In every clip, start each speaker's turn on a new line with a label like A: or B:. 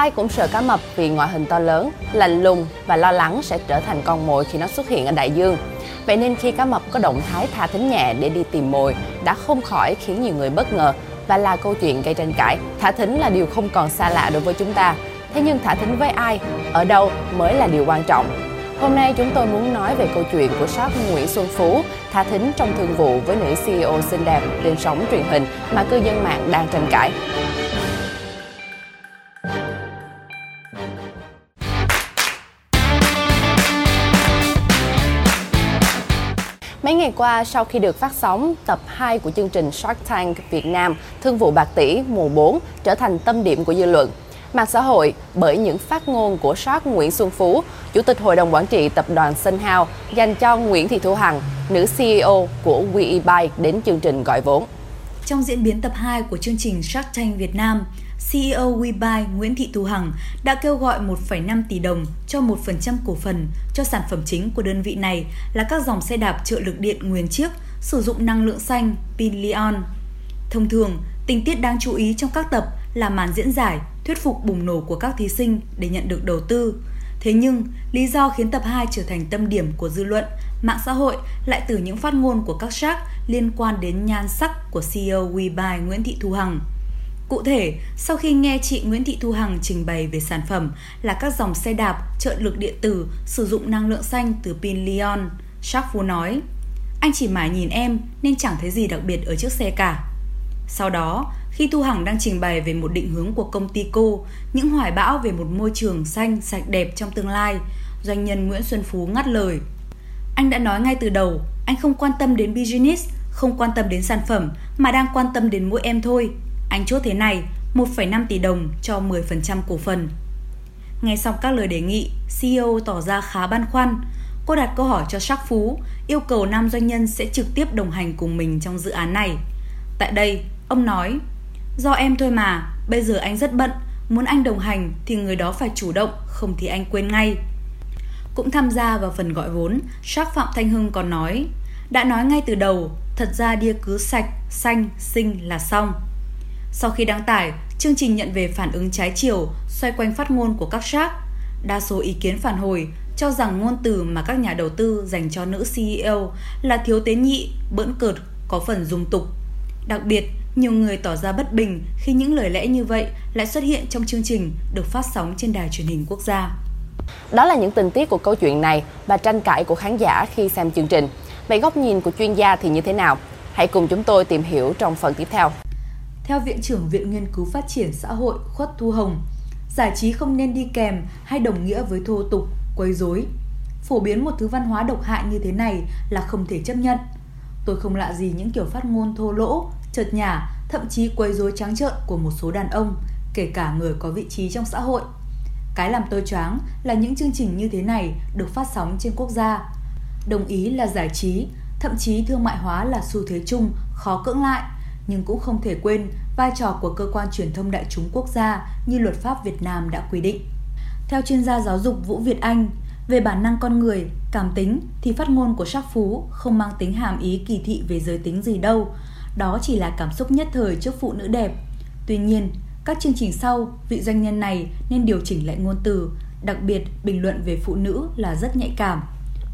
A: Ai cũng sợ cá mập vì ngoại hình to lớn, lạnh lùng và lo lắng sẽ trở thành con mồi khi nó xuất hiện ở đại dương. Vậy nên khi cá mập có động thái thả thính nhẹ để đi tìm mồi đã không khỏi khiến nhiều người bất ngờ và là câu chuyện gây tranh cãi. Thả thính là điều không còn xa lạ đối với chúng ta. Thế nhưng thả thính với ai, ở đâu mới là điều quan trọng. Hôm nay chúng tôi muốn nói về câu chuyện của shop Nguyễn Xuân Phú thả thính trong thương vụ với nữ CEO xinh đẹp trên sóng truyền hình mà cư dân mạng đang tranh cãi. Mấy ngày qua, sau khi được phát sóng, tập 2 của chương trình Shark Tank Việt Nam Thương vụ bạc tỷ mùa 4 trở thành tâm điểm của dư luận. Mạng xã hội bởi những phát ngôn của Shark Nguyễn Xuân Phú, Chủ tịch Hội đồng Quản trị Tập đoàn Sinh Hao dành cho Nguyễn Thị Thu Hằng, nữ CEO của WeBuy đến chương trình gọi vốn.
B: Trong diễn biến tập 2 của chương trình Shark Tank Việt Nam, CEO WeBuy Nguyễn Thị Thu Hằng đã kêu gọi 1,5 tỷ đồng cho 1% cổ phần cho sản phẩm chính của đơn vị này là các dòng xe đạp trợ lực điện nguyên chiếc sử dụng năng lượng xanh pin Lion. Thông thường, tình tiết đáng chú ý trong các tập là màn diễn giải, thuyết phục bùng nổ của các thí sinh để nhận được đầu tư. Thế nhưng, lý do khiến tập 2 trở thành tâm điểm của dư luận, mạng xã hội lại từ những phát ngôn của các shark liên quan đến nhan sắc của CEO WeBuy Nguyễn Thị Thu Hằng. Cụ thể, sau khi nghe chị Nguyễn Thị Thu Hằng trình bày về sản phẩm là các dòng xe đạp trợ lực điện tử sử dụng năng lượng xanh từ pin Lion, Shark Phú nói, anh chỉ mãi nhìn em nên chẳng thấy gì đặc biệt ở chiếc xe cả. Sau đó, khi Thu Hằng đang trình bày về một định hướng của công ty cô, những hoài bão về một môi trường xanh, sạch đẹp trong tương lai, doanh nhân Nguyễn Xuân Phú ngắt lời. Anh đã nói ngay từ đầu, anh không quan tâm đến business, không quan tâm đến sản phẩm, mà đang quan tâm đến mỗi em thôi. Anh chốt thế này, 1,5 tỷ đồng cho 10% cổ phần. Nghe xong các lời đề nghị, CEO tỏ ra khá băn khoăn. Cô đặt câu hỏi cho Sắc Phú, yêu cầu nam doanh nhân sẽ trực tiếp đồng hành cùng mình trong dự án này. Tại đây, ông nói, do em thôi mà, bây giờ anh rất bận, muốn anh đồng hành thì người đó phải chủ động, không thì anh quên ngay. Cũng tham gia vào phần gọi vốn, Sắc Phạm Thanh Hưng còn nói, đã nói ngay từ đầu, thật ra đia cứ sạch, xanh, xinh là xong. Sau khi đăng tải, chương trình nhận về phản ứng trái chiều xoay quanh phát ngôn của các shark. Đa số ý kiến phản hồi cho rằng ngôn từ mà các nhà đầu tư dành cho nữ CEO là thiếu tế nhị, bỡn cợt, có phần dùng tục. Đặc biệt, nhiều người tỏ ra bất bình khi những lời lẽ như vậy lại xuất hiện trong chương trình được phát sóng trên đài truyền hình quốc gia.
A: Đó là những tình tiết của câu chuyện này và tranh cãi của khán giả khi xem chương trình. Vậy góc nhìn của chuyên gia thì như thế nào? Hãy cùng chúng tôi tìm hiểu trong phần tiếp theo.
B: Theo Viện trưởng Viện Nghiên cứu Phát triển Xã hội Khuất Thu Hồng, giải trí không nên đi kèm hay đồng nghĩa với thô tục, quấy rối. Phổ biến một thứ văn hóa độc hại như thế này là không thể chấp nhận. Tôi không lạ gì những kiểu phát ngôn thô lỗ, chợt nhả, thậm chí quấy rối trắng trợn của một số đàn ông, kể cả người có vị trí trong xã hội. Cái làm tôi choáng là những chương trình như thế này được phát sóng trên quốc gia. Đồng ý là giải trí, thậm chí thương mại hóa là xu thế chung, khó cưỡng lại – nhưng cũng không thể quên vai trò của cơ quan truyền thông đại chúng quốc gia như luật pháp Việt Nam đã quy định. Theo chuyên gia giáo dục Vũ Việt Anh, về bản năng con người, cảm tính thì phát ngôn của sắc phú không mang tính hàm ý kỳ thị về giới tính gì đâu. Đó chỉ là cảm xúc nhất thời trước phụ nữ đẹp. Tuy nhiên, các chương trình sau, vị doanh nhân này nên điều chỉnh lại ngôn từ, đặc biệt bình luận về phụ nữ là rất nhạy cảm.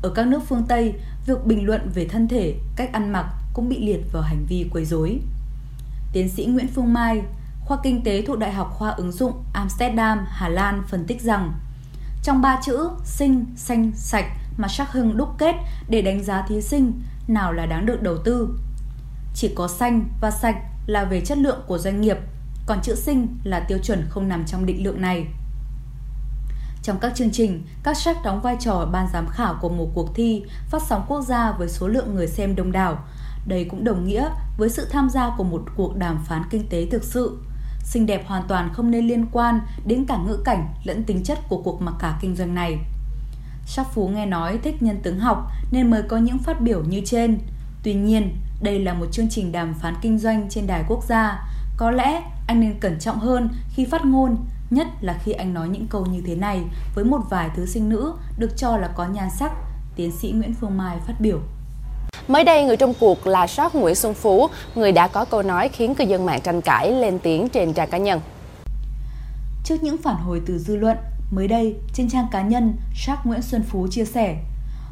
B: Ở các nước phương Tây, việc bình luận về thân thể, cách ăn mặc cũng bị liệt vào hành vi quấy rối. Tiến sĩ Nguyễn Phương Mai, khoa kinh tế thuộc Đại học Khoa ứng dụng Amsterdam, Hà Lan phân tích rằng trong ba chữ sinh, xanh, sạch mà Sắc Hưng đúc kết để đánh giá thí sinh nào là đáng được đầu tư. Chỉ có xanh và sạch là về chất lượng của doanh nghiệp, còn chữ sinh là tiêu chuẩn không nằm trong định lượng này. Trong các chương trình, các sách đóng vai trò ban giám khảo của một cuộc thi phát sóng quốc gia với số lượng người xem đông đảo, đây cũng đồng nghĩa với sự tham gia của một cuộc đàm phán kinh tế thực sự. Xinh đẹp hoàn toàn không nên liên quan đến cả ngữ cảnh lẫn tính chất của cuộc mặc cả kinh doanh này. Sắc Phú nghe nói thích nhân tướng học nên mới có những phát biểu như trên. Tuy nhiên, đây là một chương trình đàm phán kinh doanh trên đài quốc gia. Có lẽ anh nên cẩn trọng hơn khi phát ngôn, nhất là khi anh nói những câu như thế này với một vài thứ sinh nữ được cho là có nhan sắc, tiến sĩ Nguyễn Phương Mai phát biểu.
A: Mới đây, người trong cuộc là sót Nguyễn Xuân Phú, người đã có câu nói khiến cư dân mạng tranh cãi lên tiếng trên trang cá nhân.
B: Trước những phản hồi từ dư luận, mới đây trên trang cá nhân, Shark Nguyễn Xuân Phú chia sẻ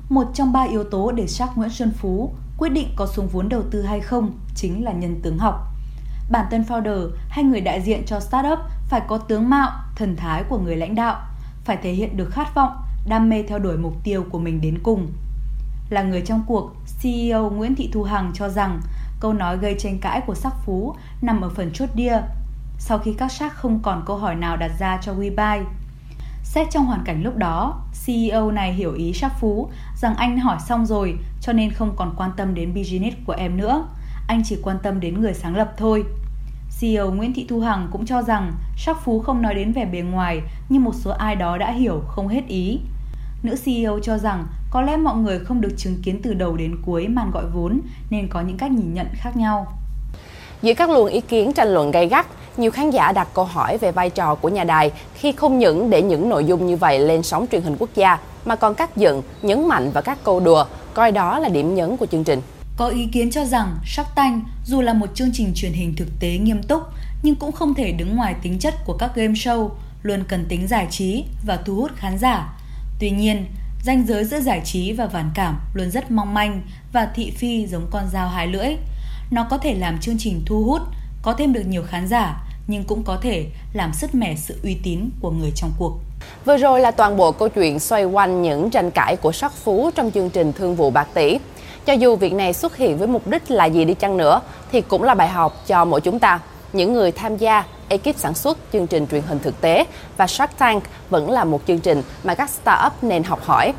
B: một trong ba yếu tố để Shark Nguyễn Xuân Phú quyết định có xuống vốn đầu tư hay không chính là nhân tướng học. Bản thân founder hay người đại diện cho startup phải có tướng mạo, thần thái của người lãnh đạo, phải thể hiện được khát vọng, đam mê theo đuổi mục tiêu của mình đến cùng. Là người trong cuộc, CEO Nguyễn Thị Thu Hằng cho rằng câu nói gây tranh cãi của sắc phú nằm ở phần chốt đia. Sau khi các sắc không còn câu hỏi nào đặt ra cho WeBuy, Xét trong hoàn cảnh lúc đó, CEO này hiểu ý sắc phú rằng anh hỏi xong rồi cho nên không còn quan tâm đến business của em nữa. Anh chỉ quan tâm đến người sáng lập thôi. CEO Nguyễn Thị Thu Hằng cũng cho rằng sắc phú không nói đến vẻ bề ngoài như một số ai đó đã hiểu không hết ý. Nữ CEO cho rằng có lẽ mọi người không được chứng kiến từ đầu đến cuối màn gọi vốn nên có những cách nhìn nhận khác nhau.
A: Giữa các luồng ý kiến tranh luận gay gắt, nhiều khán giả đặt câu hỏi về vai trò của nhà đài khi không những để những nội dung như vậy lên sóng truyền hình quốc gia mà còn cắt dựng, nhấn mạnh vào các câu đùa, coi đó là điểm nhấn của chương trình.
B: Có ý kiến cho rằng Shark Tank dù là một chương trình truyền hình thực tế nghiêm túc nhưng cũng không thể đứng ngoài tính chất của các game show, luôn cần tính giải trí và thu hút khán giả. Tuy nhiên, ranh giới giữa giải trí và phản cảm luôn rất mong manh và thị phi giống con dao hai lưỡi. Nó có thể làm chương trình thu hút, có thêm được nhiều khán giả nhưng cũng có thể làm sứt mẻ sự uy tín của người trong cuộc.
A: Vừa rồi là toàn bộ câu chuyện xoay quanh những tranh cãi của sắc phú trong chương trình Thương vụ bạc tỷ. Cho dù việc này xuất hiện với mục đích là gì đi chăng nữa, thì cũng là bài học cho mỗi chúng ta. Những người tham gia, ekip sản xuất chương trình truyền hình thực tế và Shark Tank vẫn là một chương trình mà các startup nên học hỏi.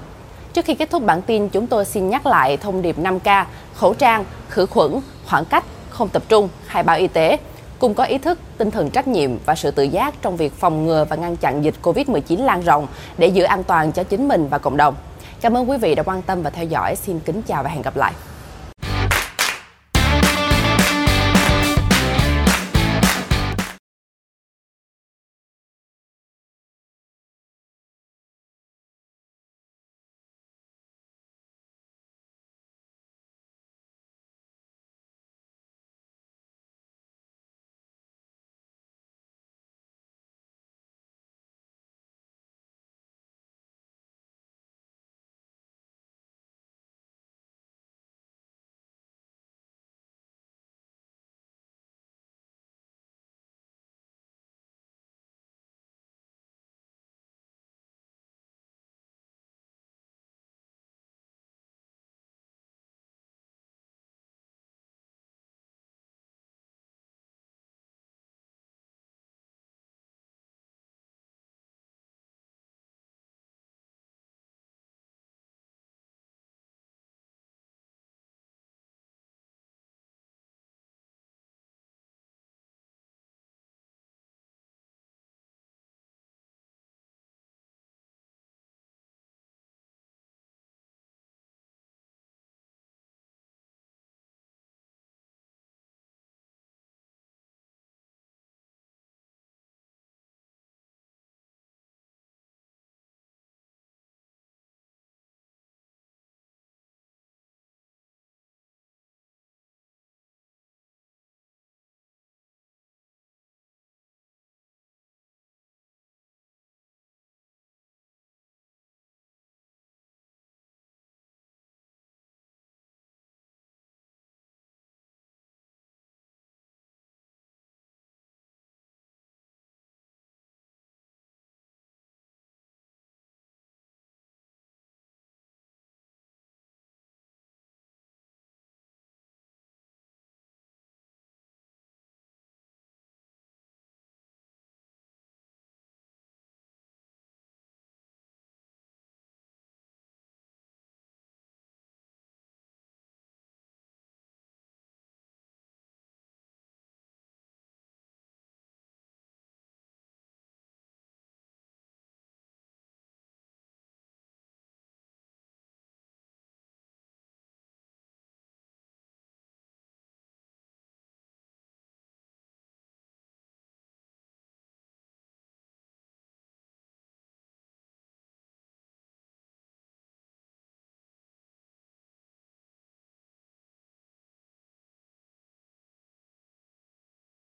A: Trước khi kết thúc bản tin, chúng tôi xin nhắc lại thông điệp 5K, khẩu trang, khử khuẩn, khoảng cách, không tập trung, khai báo y tế cùng có ý thức, tinh thần trách nhiệm và sự tự giác trong việc phòng ngừa và ngăn chặn dịch Covid-19 lan rộng để giữ an toàn cho chính mình và cộng đồng. Cảm ơn quý vị đã quan tâm và theo dõi. Xin kính chào và hẹn gặp lại.